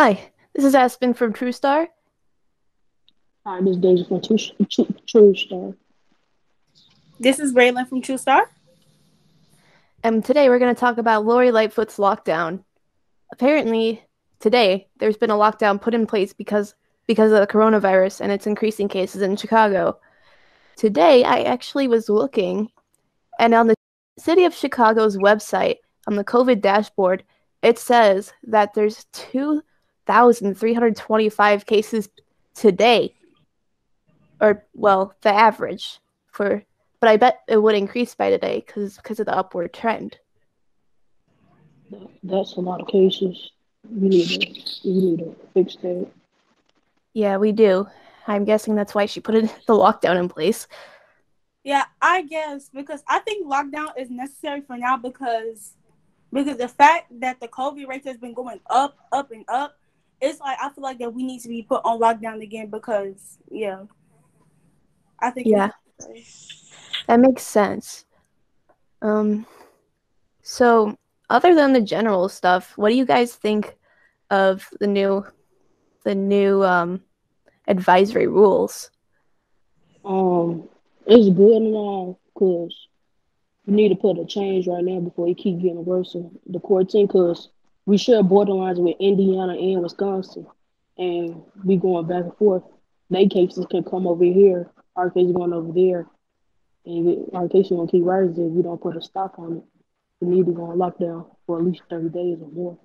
Hi, this is Aspen from True Star. Hi, this is Daisy from True, True, True Star. This is Braylon from True Star. And um, today we're going to talk about Lori Lightfoot's lockdown. Apparently, today there's been a lockdown put in place because because of the coronavirus and its increasing cases in Chicago. Today, I actually was looking, and on the City of Chicago's website, on the COVID dashboard, it says that there's 2,325 cases today. Or, well, the average for, but I bet it would increase by today because because of the upward trend. That's a lot of cases. We need to, we need to fix that. Yeah, we do. I'm guessing that's why she put it, the lockdown in place. Yeah, I guess because I think lockdown is necessary for now because because the fact that the COVID rate has been going up, up and up, it's like I feel like that we need to be put on lockdown again because yeah, I think yeah, that makes sense. Um, so other than the general stuff, what do you guys think of the new the new um advisory rules? Um, it's good and all because we need to put a change right now before it keep getting worse. The quarantine, because we share borderlines with Indiana and Wisconsin, and we going back and forth. They cases can come over here, our cases going over there, and our cases gonna keep rising if we don't put a stop on it. We need to go on lockdown for at least thirty days or more.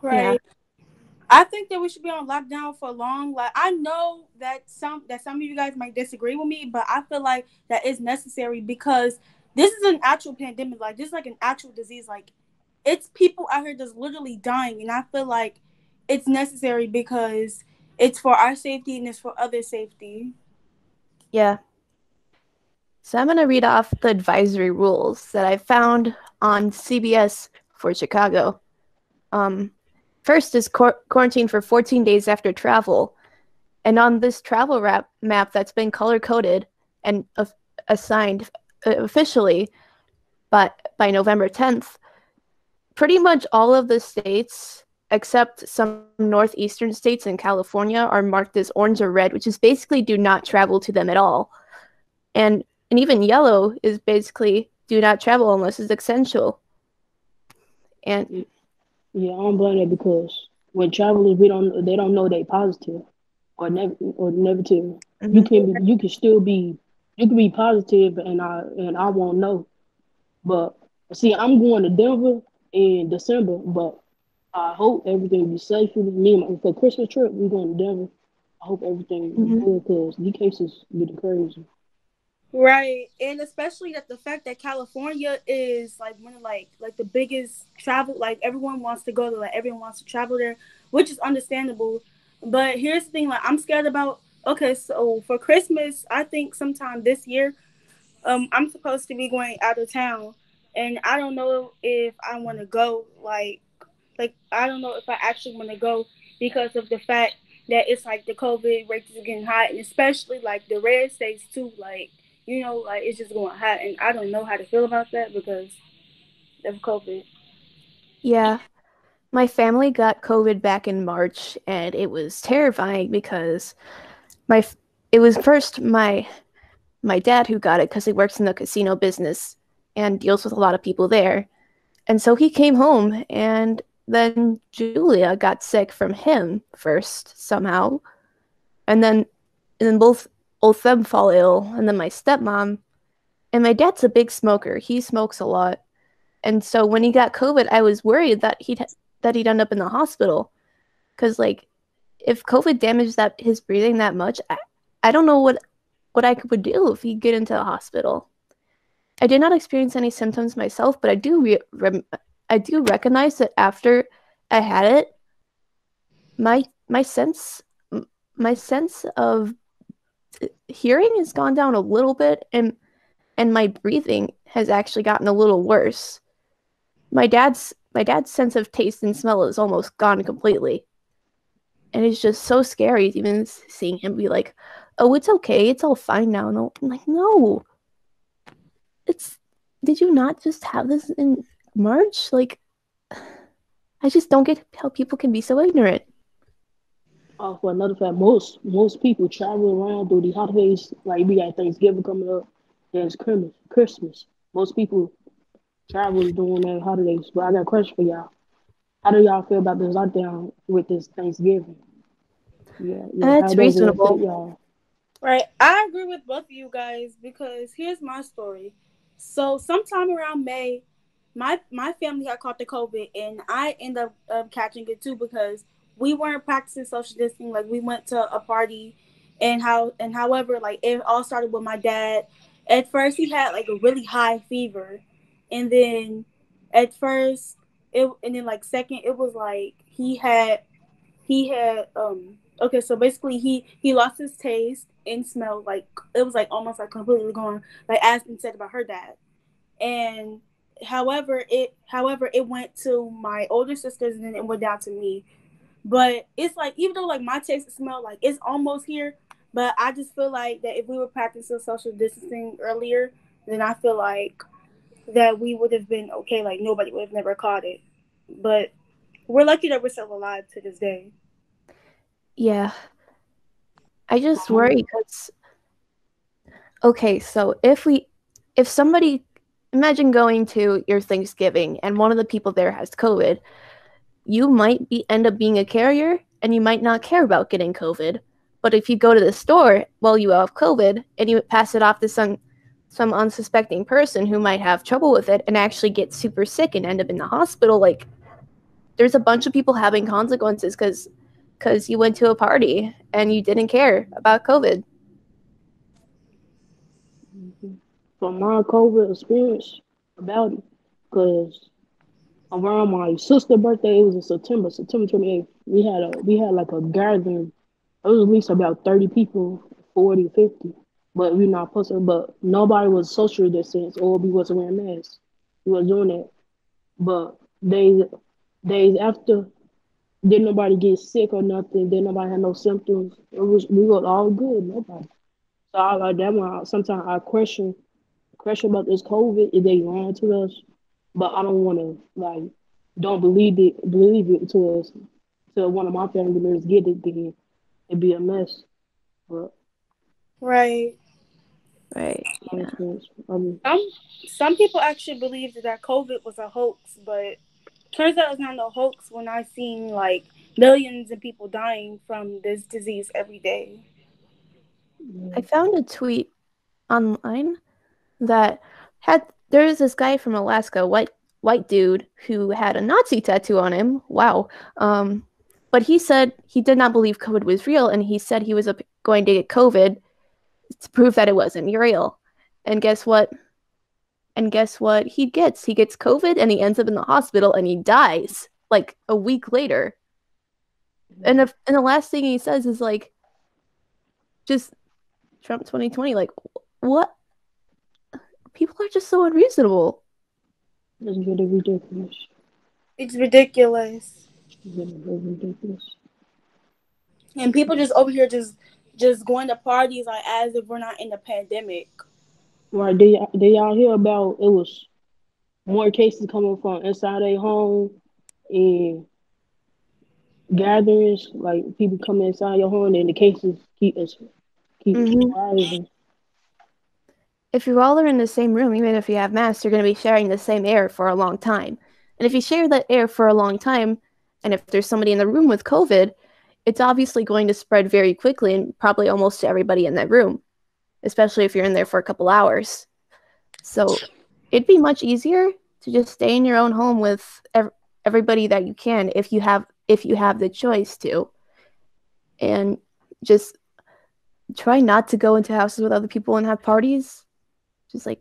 Right. Yeah. I think that we should be on lockdown for a long. Like I know that some that some of you guys might disagree with me, but I feel like that is necessary because this is an actual pandemic. Like this is like an actual disease. Like it's people out here just literally dying, and I feel like it's necessary because it's for our safety and it's for other safety. Yeah. So I'm gonna read off the advisory rules that I found on CBS for Chicago. Um, First is qu- quarantine for 14 days after travel. And on this travel rap- map that's been color coded and assigned uh, officially by, by November 10th, pretty much all of the states except some northeastern states in California are marked as orange or red, which is basically do not travel to them at all. And and even yellow is basically do not travel unless it's essential. And yeah, I don't blame it because when travelers we don't they don't know they positive or never or negative. Mm-hmm. You can be, you can still be you can be positive and I and I won't know. But see, I'm going to Denver in December, but I hope everything will be safe for me. For Christmas trip, we're going to Denver. I hope everything mm-hmm. is good because these cases getting crazy. Right, and especially that the fact that California is like one of like like the biggest travel, like everyone wants to go there, like everyone wants to travel there, which is understandable. But here's the thing, like I'm scared about. Okay, so for Christmas, I think sometime this year, um, I'm supposed to be going out of town, and I don't know if I want to go. Like, like I don't know if I actually want to go because of the fact that it's like the COVID rates are getting high, and especially like the red states too, like you know, like it's just going hot, and I don't know how to feel about that because of COVID. Yeah, my family got COVID back in March, and it was terrifying because my it was first my my dad who got it because he works in the casino business and deals with a lot of people there, and so he came home, and then Julia got sick from him first somehow, and then and then both both them fall ill, and then my stepmom. And my dad's a big smoker. He smokes a lot. And so when he got COVID, I was worried that he'd that he'd end up in the hospital. Cause like if COVID damaged that his breathing that much, I, I don't know what what I would do if he'd get into the hospital. I did not experience any symptoms myself, but I do re- re- I do recognize that after I had it, my my sense my sense of hearing has gone down a little bit and and my breathing has actually gotten a little worse. My dad's my dad's sense of taste and smell is almost gone completely. And it's just so scary even seeing him be like, "Oh, it's okay. It's all fine now." And I'm like, "No. It's did you not just have this in March? Like I just don't get how people can be so ignorant. Uh, for another fact, most most people travel around through the holidays. Like we got Thanksgiving coming up, there's Christmas. Christmas. Most people travel during the holidays. But I got a question for y'all. How do y'all feel about this lockdown with this Thanksgiving? Yeah, yeah. that's reasonable. Y'all? Right, I agree with both of you guys because here's my story. So sometime around May, my my family had caught the COVID and I ended up um, catching it too because we weren't practicing social distancing. Like we went to a party and how and however like it all started with my dad. At first he had like a really high fever and then at first it and then like second it was like he had he had um okay so basically he he lost his taste and smell like it was like almost like completely gone like Aspen said about her dad. And however it however it went to my older sisters and then it went down to me. But it's like even though like my taste smell like it's almost here but I just feel like that if we were practicing social distancing earlier then I feel like that we would have been okay like nobody would have never caught it. But we're lucky that we're still alive to this day. Yeah I just uh-huh. worry because okay, so if we if somebody imagine going to your Thanksgiving and one of the people there has COVID, you might be end up being a carrier and you might not care about getting COVID. But if you go to the store while you have COVID and you pass it off to some some unsuspecting person who might have trouble with it and actually get super sick and end up in the hospital, like there's a bunch of people having consequences because because you went to a party and you didn't care about COVID. From my COVID experience about it, because around my sister's birthday, it was in September, September 28th. We had a we had like a gathering. It was at least about 30 people, 40, 50. But we not supposed but nobody was social distance or we wasn't wearing masks. We was doing that. But days days after didn't nobody get sick or nothing. Didn't nobody have no symptoms. It was we were all good. Nobody. So I like that one. Sometimes I question question about this COVID. Is they lying to us? But I don't want to like don't believe it. Believe it to us. So one of my family members get it, then it'd be a mess. But right. Right. Yeah. Um, some some people actually believed that COVID was a hoax, but turns out it's not no hoax when I seen like millions of people dying from this disease every day. I found a tweet online that had there was this guy from Alaska, white white dude who had a Nazi tattoo on him. Wow. Um, but he said he did not believe COVID was real, and he said he was going to get COVID to prove that it wasn't real. And guess what? And guess what he gets? He gets COVID and he ends up in the hospital and he dies like a week later. And the, and the last thing he says is like, just Trump 2020. Like, what? People are just so unreasonable. It's really ridiculous. It's ridiculous. It's really ridiculous. And people just over here just just going to parties like as if we're not in a pandemic. Right. They they y'all hear about it was more cases coming from inside a home and gatherings, like people coming inside your home and the cases keep us keep mm-hmm. rising. If you all are in the same room, even if you have masks, you're going to be sharing the same air for a long time. And if you share that air for a long time, and if there's somebody in the room with COVID, it's obviously going to spread very quickly and probably almost to everybody in that room especially if you're in there for a couple hours. So it'd be much easier to just stay in your own home with ev- everybody that you can if you have if you have the choice to. And just try not to go into houses with other people and have parties. Just like.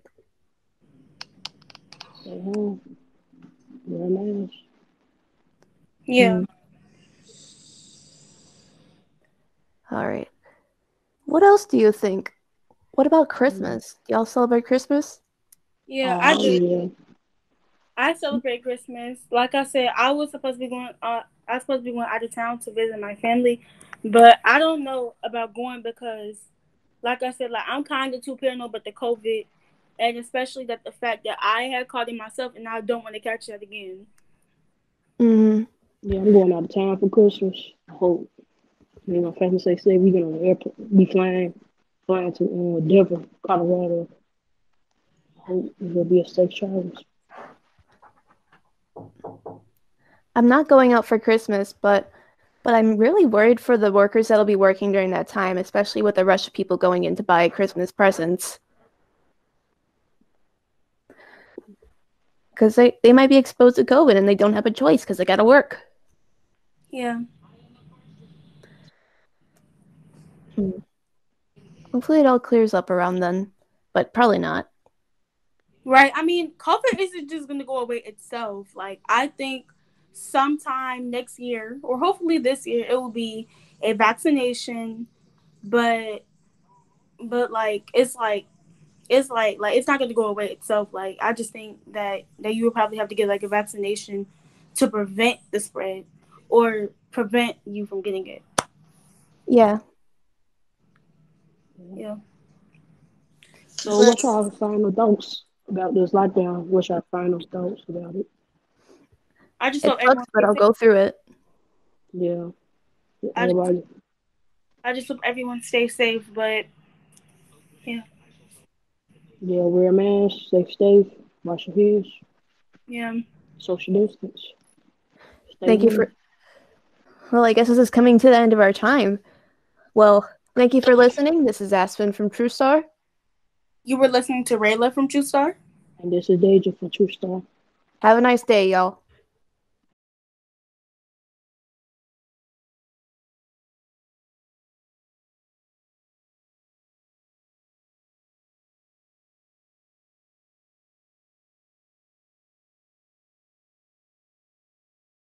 Yeah. Mm. All right. What else do you think what about Christmas? Do y'all celebrate Christmas? Yeah, I do. I celebrate Christmas. Like I said, I was supposed to be going. Uh, I was supposed to be going out of town to visit my family, but I don't know about going because, like I said, like I'm kind of too paranoid about the COVID, and especially that the fact that I had caught it myself and I don't want to catch that again. Hmm. Yeah, I'm going out of town for Christmas. I hope me and my family stay safe. We get on the airport. We flying, flying to uh, Denver, Colorado. I hope it'll be a safe travel. I'm not going out for Christmas, but but I'm really worried for the workers that'll be working during that time, especially with the rush of people going in to buy Christmas presents. Because they, they might be exposed to COVID and they don't have a choice because they gotta work. Yeah. Hmm. Hopefully it all clears up around then, but probably not. Right. I mean, COVID isn't just gonna go away itself. Like I think sometime next year, or hopefully this year, it will be a vaccination. But but like it's like it's like like it's not gonna go away itself. Like I just think that that you would probably have to get like a vaccination to prevent the spread or prevent you from getting it. Yeah. Yeah. So what's our final thoughts about this lockdown? What's our final thoughts about it? I just hope everyone but I'll go through it. Yeah. I just- I just hope everyone stays safe, but Yeah, Yeah, wear a mask, stay safe, wash your hands, yeah. social distance. Stay Thank you home. for. Well, I guess this is coming to the end of our time. Well, thank you for listening. This is Aspen from True Star. You were listening to Rayla from True Star? And this is Deja from True Star. Have a nice day, y'all.